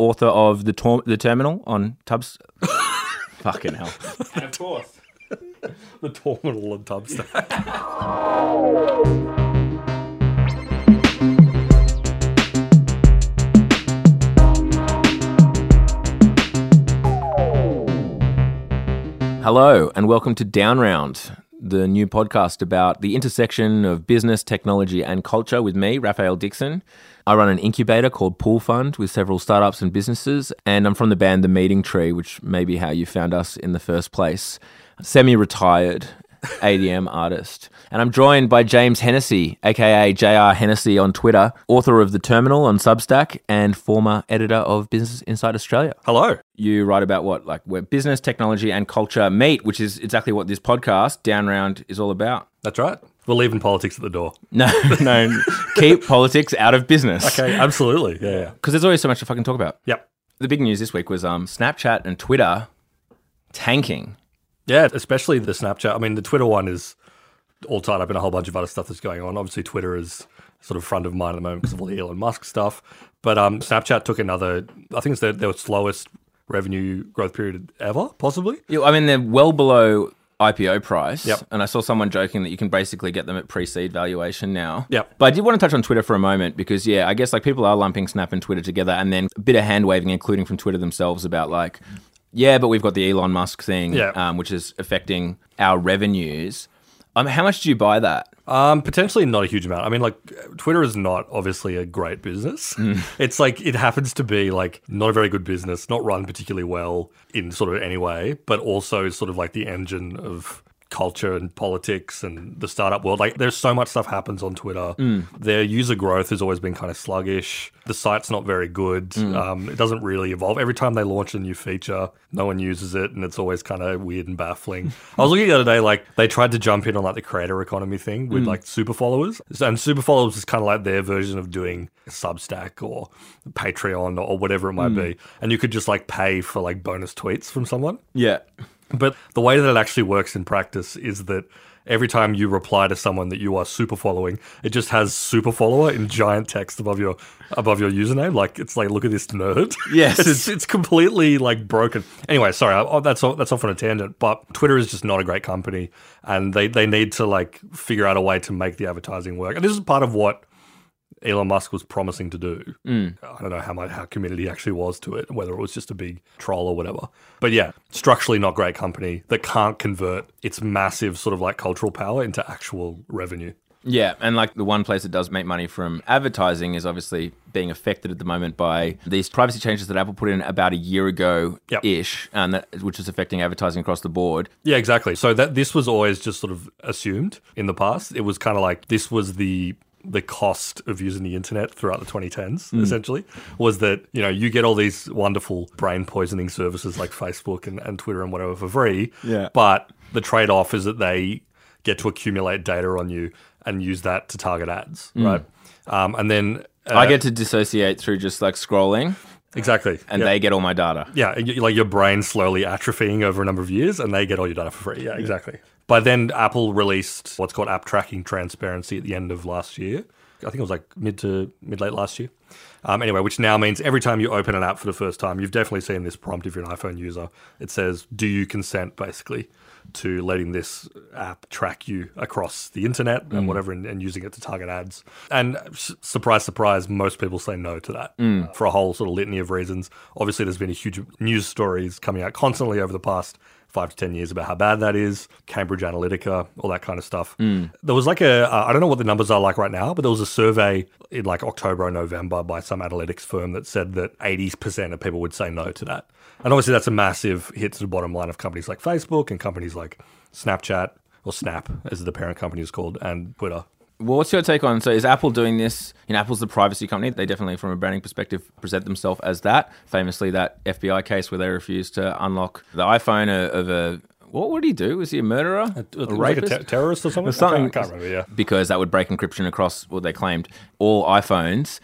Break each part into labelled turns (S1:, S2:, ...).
S1: author of the Tor- the Terminal on Tubs. Fucking hell!
S2: And of course, the terminal and Tubstack.
S1: Hello, and welcome to Down Round, the new podcast about the intersection of business, technology, and culture with me, Raphael Dixon. I run an incubator called Pool Fund with several startups and businesses, and I'm from the band The Meeting Tree, which may be how you found us in the first place. Semi retired EDM artist. And I'm joined by James Hennessy, aka JR Hennessy on Twitter, author of The Terminal on Substack, and former editor of Business Insider Australia
S2: Hello.
S1: you write about what like where business technology and culture meet which is exactly what this podcast down round is all about
S2: That's right. We're leaving politics at the door.
S1: no no keep politics out of business
S2: Okay, absolutely. Yeah, yeah.
S1: because there's always so much to fucking talk about
S2: Yep.
S1: the big news this week was um snapchat and twitter tanking
S2: Yeah, especially the Snapchat. I mean, the Twitter one is all tied up in a whole bunch of other stuff that's going on. Obviously, Twitter is sort of front of mind at the moment because of all the Elon Musk stuff. But um, Snapchat took another, I think it's their, their slowest revenue growth period ever, possibly.
S1: You- i mean they're well below ipo price
S2: Yep.
S1: and i saw someone joking that you can basically get them at pre-seed valuation now
S2: Yep.
S1: but i did want to touch on twitter for a moment because yeah i guess like people are lumping snap and twitter together and then a bit of hand waving including from twitter themselves about like yeah but we've got the elon musk thing
S2: Yeah.
S1: um, which is affecting our revenues um, how much do you buy that
S2: Um, potentially not a huge amount. I mean, like Twitter is not obviously a great business. It's like it happens to be like not a very good business, not run particularly well in sort of any way, but also sort of like the engine of culture and politics and the startup world. Like there's so much stuff happens on Twitter. Mm. Their user growth has always been kind of sluggish. The site's not very good. Mm. Um, it doesn't really evolve. Every time they launch a new feature, no one uses it, and it's always kind of weird and baffling. I was looking the other day, like they tried to jump in on like the creator economy thing with mm. like super followers, and super followers is kind of like their version of doing Substack or Patreon or whatever it might be, and you could just like pay for like bonus tweets from someone.
S1: yeah
S2: But the way that it actually works in practice is that every time you reply to someone that you are super following, it just has super follower in giant text above your above your username. Like it's like, look at this nerd.
S1: Yes.
S2: it's, it's completely like broken. Anyway, sorry, I, oh, that's all, that's off on a tangent. But Twitter is just not a great company, and they they need to like figure out a way to make the advertising work. And this is part of what. Elon Musk was promising to do. Hmm. I don't know how much how committed he actually was to it, whether it was just a big troll or whatever. But yeah, structurally not great company that can't convert its massive sort of like cultural power into actual revenue.
S1: Yeah, and like the one place that does make money from advertising is obviously being affected at the moment by these privacy changes that Apple put in about a year ago ish, and that which is affecting advertising across the board.
S2: Yeah, exactly. So that this was always just sort of assumed in the past. It was kind of like this was the the cost of using the internet throughout the 2010s essentially was that you know you get all these wonderful brain poisoning services like facebook and, and twitter and whatever for free
S1: Yeah.
S2: but the trade-off is that they get to accumulate data on you and use that to target ads right um, and then uh,
S1: I get to dissociate through just like scrolling,
S2: exactly
S1: and
S2: yeah.
S1: they get all my data.
S2: Yeah, like your brain slowly atrophying over a number of years, and they get all your data for free. Yeah, exactly. By then, Apple released what's called App Tracking Transparency at the end of last year. I think it was like mid to mid late last year. Um, anyway, which now means every time you open an app for the first time, you've definitely seen this prompt if you're an iPhone user. It says, "Do you consent?" Basically, to letting this app track you across the internet and whatever, and, and using it to target ads. And s- surprise, surprise, most people say no to that uh, for a whole sort of litany of reasons. Obviously, there's been a huge news stories coming out constantly over the past five to 10 years about how bad that is, Cambridge Analytica, all that kind of stuff. There was like a, uh, I don't know what the numbers are like right now, but there was a survey in like October or November by some analytics firm that said that 80% of people would say no to that. And obviously, that's a massive hit to the bottom line of companies like Facebook and companies like Snapchat or Snap, as the parent company is called, and Twitter.
S1: Well, what's your take on? So, is Apple doing this? You know, Apple's the privacy company. They definitely, from a branding perspective, present themselves as that. Famously, that FBI case where they refused to unlock the iPhone of- a what would he do? Was he a murderer?
S2: It was like a
S1: rapist?
S2: te- terrorist or something?
S1: Something.
S2: I can't, I can't remember, yeah.
S1: because that would break encryption across what they claimed all iPhones.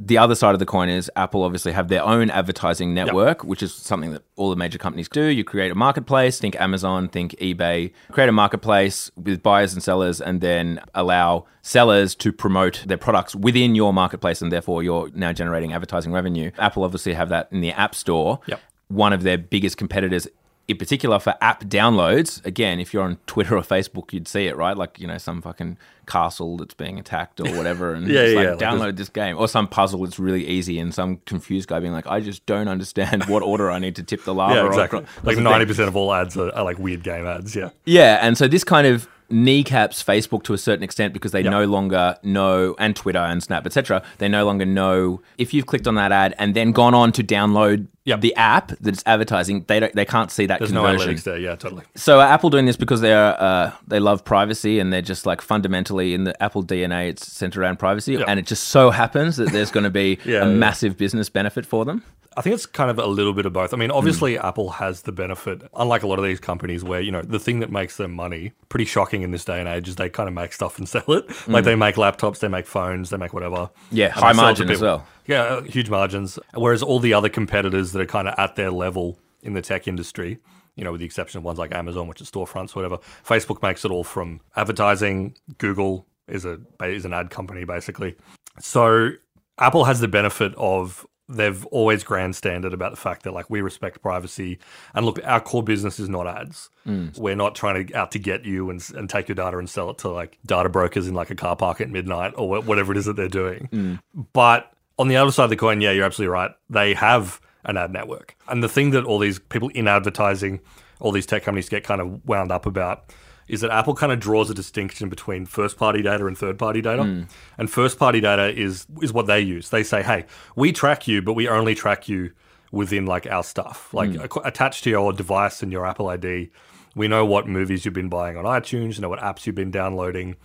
S1: The other side of the coin is Apple obviously have their own advertising network, which is something that all the major companies do. You create a marketplace, think Amazon, think eBay, create a marketplace with buyers and sellers, and then allow sellers to promote their products within your marketplace, and therefore you're now generating advertising revenue. Apple obviously have that in the App Store.
S2: Yep.
S1: One of their biggest competitors in particular for app downloads, again, if you're on Twitter or Facebook, you'd see it, right? Like, you know, some fucking castle that's being attacked or whatever, and
S2: Yeah,
S1: it's
S2: yeah,
S1: like,
S2: yeah, like
S1: download this game. Or some puzzle that's really easy, and some confused guy being like, I just don't understand what order I need to tip the lava.
S2: Yeah, exactly. Like ninety percent of all ads are, are like weird game ads. Yeah.
S1: Yeah, and so this kind of kneecaps Facebook to a certain extent because they
S2: Yep.
S1: no longer know, and Twitter and Snap, etc. They no longer know if you've clicked on that ad and then gone on to download
S2: Yep.
S1: the app that's advertising. They don't, they can't see that
S2: There's no
S1: conversion.
S2: analytics there. Yeah, totally.
S1: So are Apple doing this because they're uh, they love privacy and they're just like fundamentally in the Apple DNA it's centered around privacy
S2: Yeah.
S1: and it just so happens that there's going to be
S2: Yeah,
S1: a massive business benefit for them.
S2: I think it's kind of a little bit of both. I mean, obviously,
S1: Hmm.
S2: Apple has the benefit, unlike a lot of these companies, where you know the thing that makes them money, pretty shocking in this day and age, is they kind of make stuff and sell it. Like they make laptops, they make phones, they make whatever.
S1: Hmm. Yeah, high
S2: sell it to
S1: margin as well.
S2: Yeah, uh, huge margins. Whereas all the other competitors that are kind of at their level in the tech industry, you know, with the exception of ones like Amazon, which is storefronts, whatever. Facebook makes it all from advertising. Google is a is an ad company basically. So Apple has the benefit of they've always grandstanded about the fact that like we respect privacy and look our core business is not ads mm. we're not trying to out to get you and, and take your data and sell it to like data brokers in like a car park at midnight or whatever it is that they're doing mm. but on the other side of the coin yeah you're absolutely right they have an ad network and the thing that all these people in advertising all these tech companies get kind of wound up about is that Apple kind of draws a distinction between first party data and third party data. Hmm. And first party data is is what they use. They say, "Hey, we track you, but we only track you within like our stuff. Hmm. Like ac- attached to your device and your Apple ID, we know what movies you've been buying on iTunes, know what apps you've been downloading,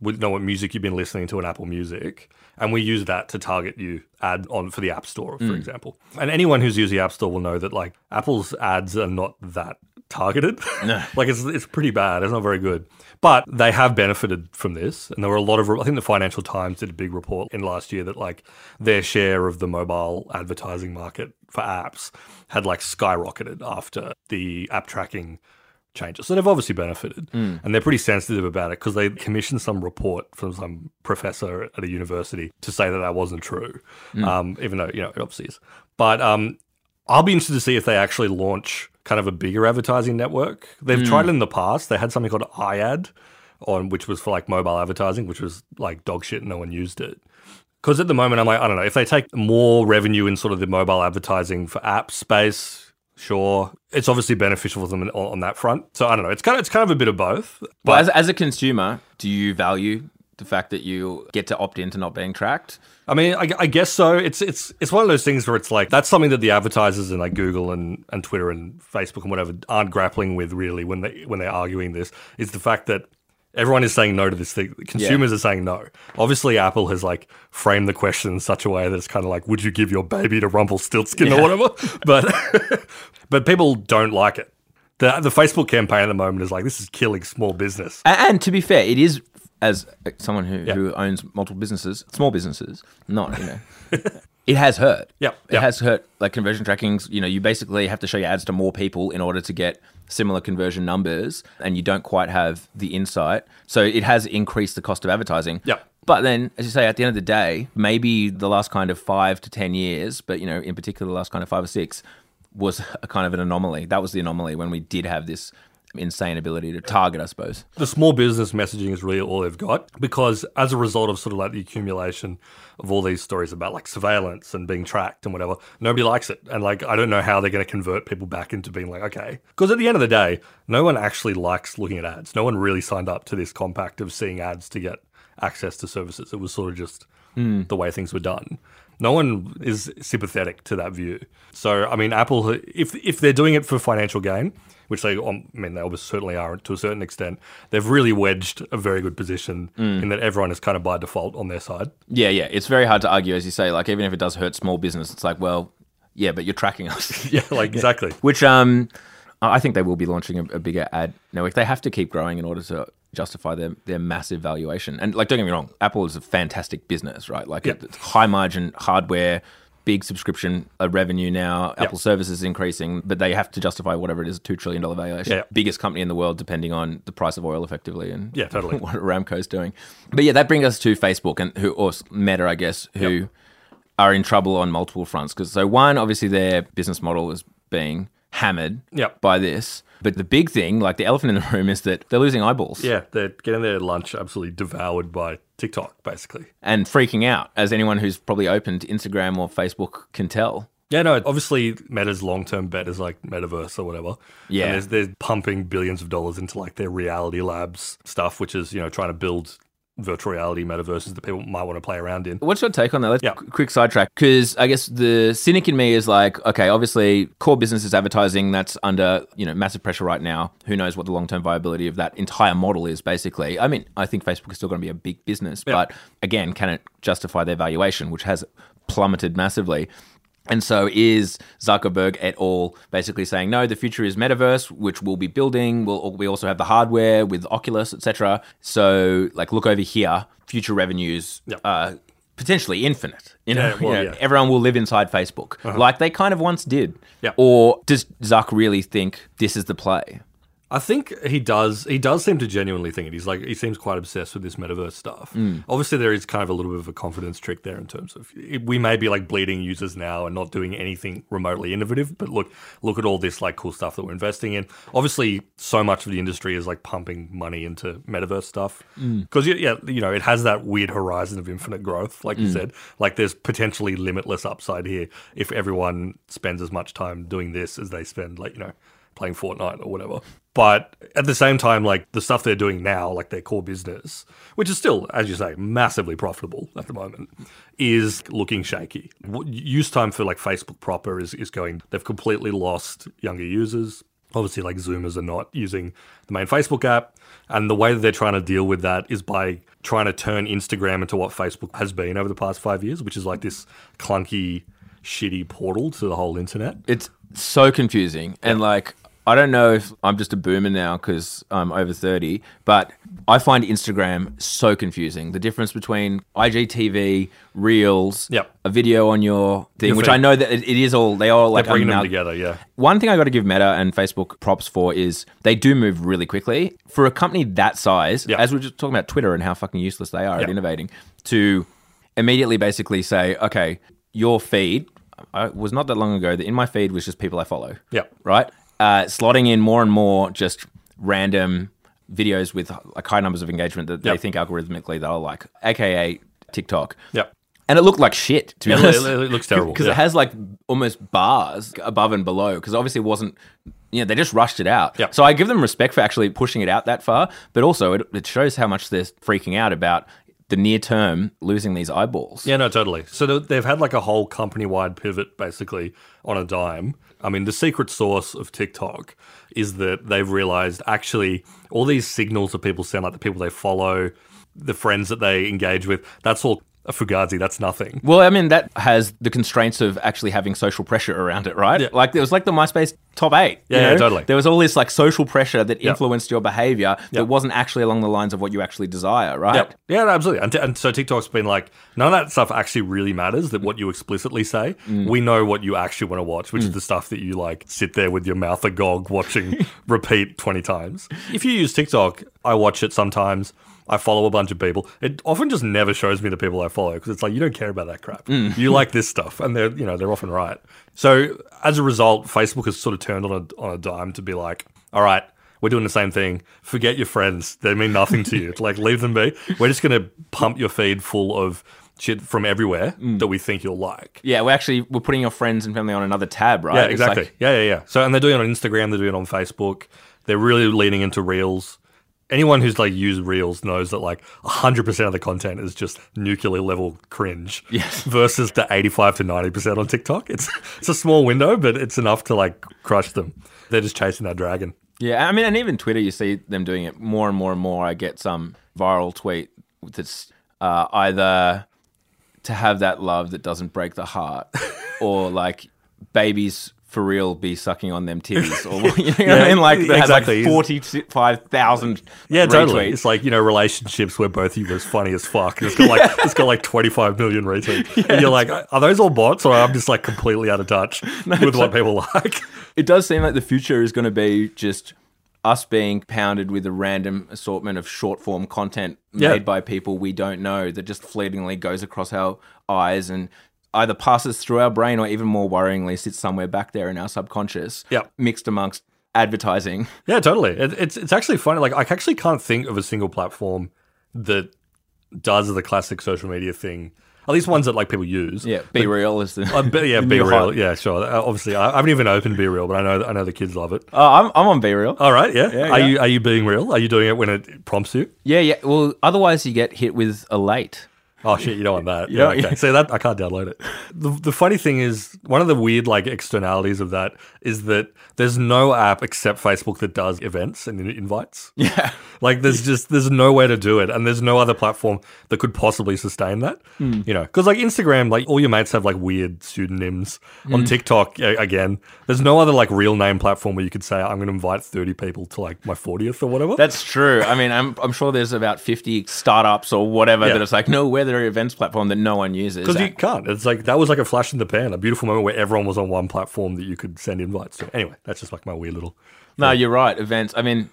S2: we know what music you've been listening to on Apple Music, and we use that to target you ad on for the App Store, for mm. example. And anyone who's used the App Store will know that like Apple's ads are not that targeted. like it's it's pretty bad. It's not very good. But they have benefited from this, and there were a lot of. I think the Financial Times did a big report in last year that like their share of the mobile advertising market for apps had like skyrocketed after the app tracking changes. So they've obviously benefited, and they're pretty sensitive about it because they commissioned some report from some professor at a university to say that that wasn't true, um, even though you know it obviously is. But um, I'll be interested to see if they actually launch kind of a bigger advertising network. They've tried it in the past. They had something called iAd, on which was for like mobile advertising, which was like dog shit. No one used it. Because at the moment, I'm like, I don't know, if they take more revenue in sort of the mobile advertising for app space, sure, it's obviously beneficial for them on, on that front. So I don't know, it's kind of it's kind of a bit of both.
S1: But as, as a consumer, do you value the fact that you get to opt into not being tracked?
S2: I mean, I, I guess so. It's it's it's one of those things where it's like that's something that the advertisers and like Google and, and Twitter and Facebook and whatever aren't grappling with really when they when they're arguing this is the fact that everyone is saying no to this thing. Consumers are saying no. Obviously, Apple has like framed the question in such a way that it's kind of like, would you give your baby to Rumpelstiltskin or whatever? But but people don't like it. The the Facebook campaign at the moment is like this is killing small business.
S1: A- And, to be fair, it is as someone who, who owns multiple businesses, small businesses, not you know, it has hurt.
S2: Yep,
S1: it
S2: yep.
S1: has hurt. Like conversion trackings, you know, you basically have to show your ads to more people in order to get similar conversion numbers, and you don't quite have the insight. So it has increased the cost of advertising.
S2: Yep.
S1: But then, as you say, at the end of the day, maybe the last kind of five to ten years, but you know, in particular, the last kind of five or six, was a kind of an anomaly. That was the anomaly when we did have this insane ability to target, I suppose.
S2: the small business messaging is really all they've got because as a result of sort of like the accumulation of all these stories about like surveillance and being tracked and whatever, nobody likes it. And like, I don't know how they're going to convert people back into being like, okay. Because at the end of the day, no one actually likes looking at ads. No one really signed up to this compact of seeing ads to get access to services. It was sort of just hmm. the way things were done. No one is sympathetic to that view. So, I mean, Apple, if if they're doing it for financial gain, which they, um, I mean, they almost certainly are to a certain extent, they've really wedged a very good position in that everyone is kind of by default on their side.
S1: Yeah, yeah. It's very hard to argue, as you say. Like, even if it does hurt small business, it's like, well, yeah, but you're tracking us.
S2: Yeah, like exactly.
S1: Which, um, I think they will be launching a, a bigger ad network. They have to keep growing in order to justify their, their massive valuation. And like, don't get me wrong, Apple is a fantastic business, right? Like, it's high margin hardware, big subscription revenue now. Apple services is increasing, but they have to justify whatever it is, a two trillion dollar valuation.
S2: Yeah.
S1: Biggest company in the world, depending on the price of oil, effectively, and
S2: Yeah, totally.
S1: what Aramco's doing. But yeah, that brings us to Facebook and who, or Meta, I guess, who are in trouble on multiple fronts. Because so one, obviously, their business model is being hammered
S2: Yep.
S1: by this. But the big thing, like the elephant in the room, is that they're losing eyeballs
S2: Yeah, they're getting their lunch absolutely devoured by TikTok, basically.
S1: and freaking out, as anyone who's probably opened Instagram or Facebook can tell.
S2: Yeah, no, obviously Meta's long term bet is like metaverse or whatever.
S1: Yeah.
S2: And they're, they're pumping billions of dollars into like their reality labs stuff, which is, you know, trying to build virtual reality metaverses that people might want to play around in.
S1: What's your take on that? Let's
S2: Yeah.
S1: qu- quick sidetrack because I guess the cynic in me is like, okay, obviously, core business is advertising. That's under you know massive pressure right now. Who knows what the long term viability of that entire model is? Basically, I mean, I think Facebook is still going to be a big business,
S2: Yeah.
S1: but again, can it justify their valuation, which has plummeted massively? And so is Zuckerberg et al. basically saying, no, the future is metaverse, which we'll be building. We'll, we also have the hardware with Oculus, etc. So, like, look over here, future revenues
S2: Yep.
S1: are potentially infinite. You know,
S2: Yeah, well,
S1: You know,
S2: yeah. Uh-huh.
S1: everyone will live inside Facebook, like they kind of once did. Or does Zuck really think this is the play?
S2: I think he does. He does seem to genuinely think it. He's like he seems quite obsessed with this metaverse stuff. Mm. Obviously, there is kind of a little bit of a confidence trick there in terms of we may be like bleeding users now and not doing anything remotely innovative. But look, look at all this like cool stuff that we're investing in. Obviously, so much of the industry is like pumping money into metaverse stuff mm. because yeah, you know, it has that weird horizon of infinite growth, like you mm. said. Like there's potentially limitless upside here if everyone spends as much time doing this as they spend, like you know playing Fortnite or whatever. But at the same time, like the stuff they're doing now, like their core business, which is still, as you say, massively profitable at the moment, is looking shaky. Use time for like Facebook proper is, is going, they've completely lost younger users. Obviously, like Zoomers are not using the main Facebook app. And the way that they're trying to deal with that is by trying to turn Instagram into what Facebook has been over the past five years, which is like this clunky, shitty portal to the whole internet.
S1: It's so confusing. And like, I don't know if I'm just a boomer now because I'm over 30, but I find Instagram so confusing. The difference between IGTV, Reels,
S2: Yep.
S1: a video on your thing,
S2: Your
S1: which. I know that it, it is all, they all like
S2: bringing them together, yeah.
S1: One thing I got to give Meta and Facebook props for is they do move really quickly. For a company that size,
S2: Yeah.
S1: as we are just talking about Twitter and how fucking useless they are at innovating, to immediately basically say, okay, your feed I, it was not that long ago that in my feed was just people I follow.
S2: Yeah.
S1: Right? Uh, slotting in more and more just random videos with like high numbers of engagement that they think algorithmically they'll like, aka TikTok.
S2: Yep.
S1: And it looked like shit, to be
S2: It-
S1: honest.
S2: it- it looks terrible,
S1: Because
S2: yeah.
S1: it has like almost bars above and below. Because obviously it wasn't, you know, they just rushed it out.
S2: Yep.
S1: So I give them respect for actually pushing it out that far. But also it, it shows how much they're freaking out about the near term losing these eyeballs.
S2: Yeah, no, totally. So they've had like a whole company wide pivot basically on a dime. I mean, the secret source of TikTok is that they've realized actually all these signals that people send, like the people they follow, the friends that they engage with, that's all a fugazi. That's nothing.
S1: Well, I mean, that has the constraints of actually having social pressure around it, right?
S2: Yeah.
S1: Like, it was like the MySpace top eight. you
S2: Yeah, yeah, totally.
S1: There was all this like social pressure that influenced your behavior that wasn't actually along the lines of what you actually desire, right?
S2: Yeah, absolutely. And, t- and so TikTok's been like, none of that stuff actually really matters. That what you explicitly say, mm. we know what you actually want to watch, which is mm. the stuff that you like sit there with your mouth agog watching repeat twenty times. If you use TikTok, I watch it sometimes. I follow a bunch of people. It often just never shows me the people I follow because it's like you don't care about that crap. Mm. You like this stuff, and they're you know they're often right. So as a result, Facebook has sort of turned on a on a dime to be like, all right, we're doing the same thing. Forget your friends; they mean nothing to you. like leave them be. We're just going to pump your feed full of shit from everywhere mm. that we think you'll like.
S1: Yeah, we're actually we're putting your friends and family on another tab, right?
S2: Yeah, exactly.
S1: like-
S2: yeah, yeah, yeah. So, and they're doing it on Instagram, they're doing it on Facebook. They're really leaning into Reels. Anyone who's like used Reels knows that like 100% of the content is just nuclear level cringe.
S1: Yes.
S2: Versus the 85 to 90% on TikTok. It's it's a small window, but it's enough to like crush them. They're just chasing that dragon.
S1: Yeah, I mean, and even Twitter, you see them doing it more and more and more. I get some viral tweet that's uh, either to have that love that doesn't break the heart, or like babies for real be sucking on them titties, or you know what I mean? Like that
S2: exactly.
S1: like forty-five thousand.
S2: Yeah, totally. It's like you know relationships where both of you are funny as fuck. It's got like it's got like twenty five million retweets. And you're like, are those all bots, or I'm just like completely out of touch with what people like?
S1: It does seem like the future is going to be just us being pounded with a random assortment of short form content
S2: Yeah.
S1: made by people we don't know that just fleetingly goes across our eyes and either passes through our brain or even more worryingly sits somewhere back there in our subconscious
S2: Yep.
S1: mixed amongst advertising
S2: Yeah, totally. It, it's it's actually funny. Like I actually can't think of a single platform that does the classic social media thing. At least ones that like people use.
S1: yeah BeReal is the
S2: Uh, but yeah, BeReal.
S1: hot.
S2: Yeah, sure. Uh, obviously, I, I haven't even opened BeReal, but I know I know the kids love it.
S1: oh I'm, I'm on BeReal
S2: All right, yeah.
S1: Yeah,
S2: are
S1: yeah.
S2: you are you being real? Are you doing it when it prompts you?
S1: yeah yeah well otherwise you get hit with a late
S2: Oh shit, you don't want that.
S1: Yeah,
S2: Yeah, okay.
S1: yeah.
S2: So that I can't download it. The, the funny thing is, one of the weird like externalities of that is that there's no app except Facebook that does events and invites.
S1: yeah
S2: Like there's just there's no way to do it, and there's no other platform that could possibly sustain that.
S1: Hmm.
S2: You know, because like Instagram, like all your mates have like weird pseudonyms.
S1: Hmm.
S2: On TikTok, again, there's no other like real name platform where you could say I'm going to invite 30 people to like my 40th or whatever.
S1: That's true. I mean, I'm, I'm sure there's about 50 startups or whatever
S2: Yeah.
S1: that it's like, no, we're their events platform that no one uses.
S2: Because you can't. It's like that was like a flash in the pan, a beautiful moment where everyone was on one platform that you could send invites to. Anyway, that's just like my weird little.
S1: no, you're right. Events. I mean,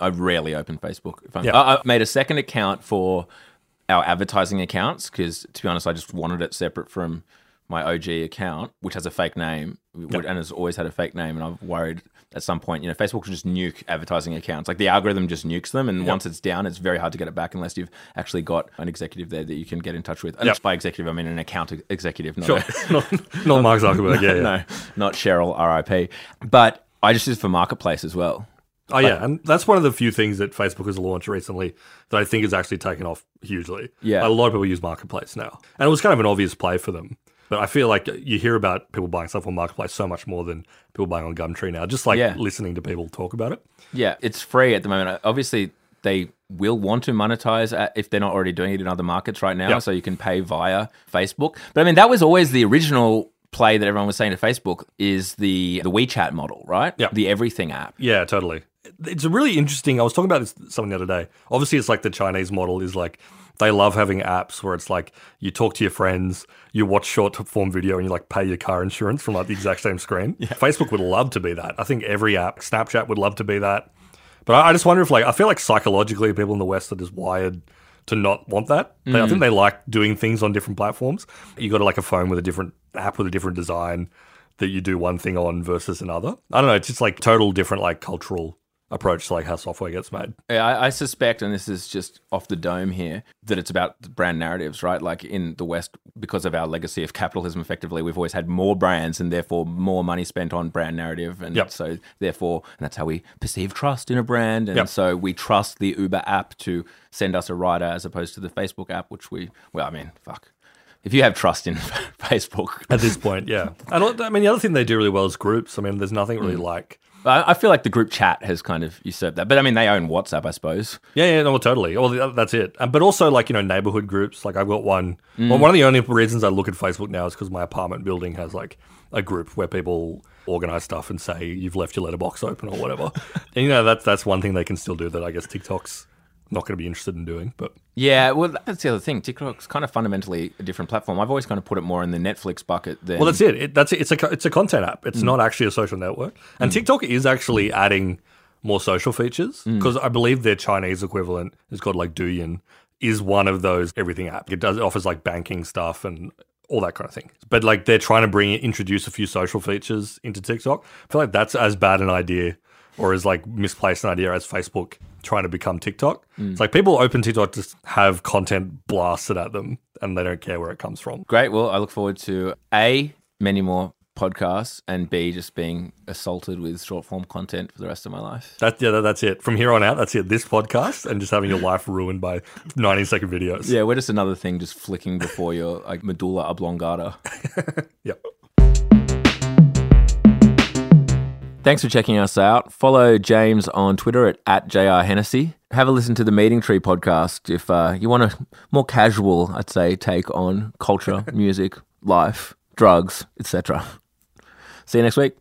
S1: I rarely open Facebook.
S2: Yeah.
S1: I, I made a second account for our advertising accounts because, to be honest, I just wanted it separate from my OG account, which has a fake name and has always had a fake name. And I've worried at some point, you know, Facebook will just nuke advertising accounts. Like the algorithm just nukes them. And once it's down, it's very hard to get it back unless you've actually got an executive there that you can get in touch with. And
S2: Yep.
S1: by executive, I mean an account executive, not
S2: Sure.
S1: a,
S2: not, not Mark Zuckerberg. Yeah, yeah.
S1: no, not Sheryl, RIP. But I just use it for marketplace as well.
S2: Oh yeah, and that's one of the few things that Facebook has launched recently that I think has actually taken off hugely.
S1: Yeah.
S2: a lot of people use Marketplace now, and it was kind of an obvious play for them. But I feel like you hear about people buying stuff on Marketplace so much more than people buying on Gumtree now. Just like
S1: Yeah.
S2: listening to people talk about it.
S1: Yeah, it's free at the moment. Uh, obviously, they will want to monetize uh, if they're not already doing it in other markets right now.
S2: Yeah.
S1: So you can pay via Facebook. But I mean, that was always the original play that everyone was saying to Facebook is the the WeChat model, right?
S2: Yeah.
S1: The everything app.
S2: Yeah, totally. It's a really interesting. I was talking about this something the other day. Obviously, it's like the Chinese model is like they love having apps where it's like you talk to your friends, you watch short form video, and you like pay your car insurance from like the exact same screen. Facebook would love to be that. I think every app, Snapchat would love to be that. But I, I just wonder if like I feel like psychologically people in the West are just wired to not want that. They, I think mm. they like doing things on different platforms. You got like a phone with a different app with a different design that you do one thing on versus another. I don't know. It's just like total different like cultural approach to like how software gets made.
S1: Yeah, I, I suspect, and this is just off the dome here, that it's about brand narratives, right? Like in the West, because of our legacy of capitalism, effectively, we've always had more brands and therefore more money spent on brand narrative. And
S2: Yep.
S1: so, therefore, and that's how we perceive trust in a brand. And
S2: Yep.
S1: so we trust the Uber app to send us a rider as opposed to the Facebook app, which we, well, I mean, fuck. If you have trust in Facebook,
S2: At this point, yeah. And I mean, the other thing they do really well is groups. I mean, there's nothing really mm. like.
S1: I feel like the group chat has kind of usurped that. But I mean, they own WhatsApp, I suppose.
S2: Yeah, yeah, no, totally. Well, that's it. Um, But also, like you know, neighborhood groups. Like I've got one. Well, one of the only reasons I look at Facebook now is because my apartment building has like a group where people organize stuff and say you've left your letterbox open or whatever. and you know, that's that's one thing they can still do that I guess TikTok's not going to be interested in doing. But
S1: Yeah, well, that's the other thing. TikTok's kind of fundamentally a different platform. I've always kind of put it more in the Netflix bucket than.
S2: well, that's it. it that's it. It's a it's a content app. It's mm. not actually a social network. And mm. TikTok is actually adding more social features mm. because I believe their Chinese equivalent is called like Douyin is one of those everything app. It does it offers like banking stuff and all that kind of thing. But like they're trying to bring introduce a few social features into TikTok. I feel like that's as bad an idea or as like misplaced an idea as Facebook trying to become TikTok. Mm. It's like people open TikTok to have content blasted at them and they don't care where it comes from.
S1: Great. Well, I look forward to A, many more podcasts, and B, just being assaulted with short form content for the rest of my life.
S2: That, yeah, that- that's it. From here on out, that's it. This podcast and just having your life ruined by 90 second videos.
S1: Yeah, we're just another thing just flicking before your like medulla oblongata.
S2: Yep.
S1: Thanks for checking us out. Follow James on Twitter at, at JR Hennessy. Have a listen to the Meeting Tree podcast if uh, you want a more casual, I'd say, take on culture, music, life, drugs, etc. See you next week.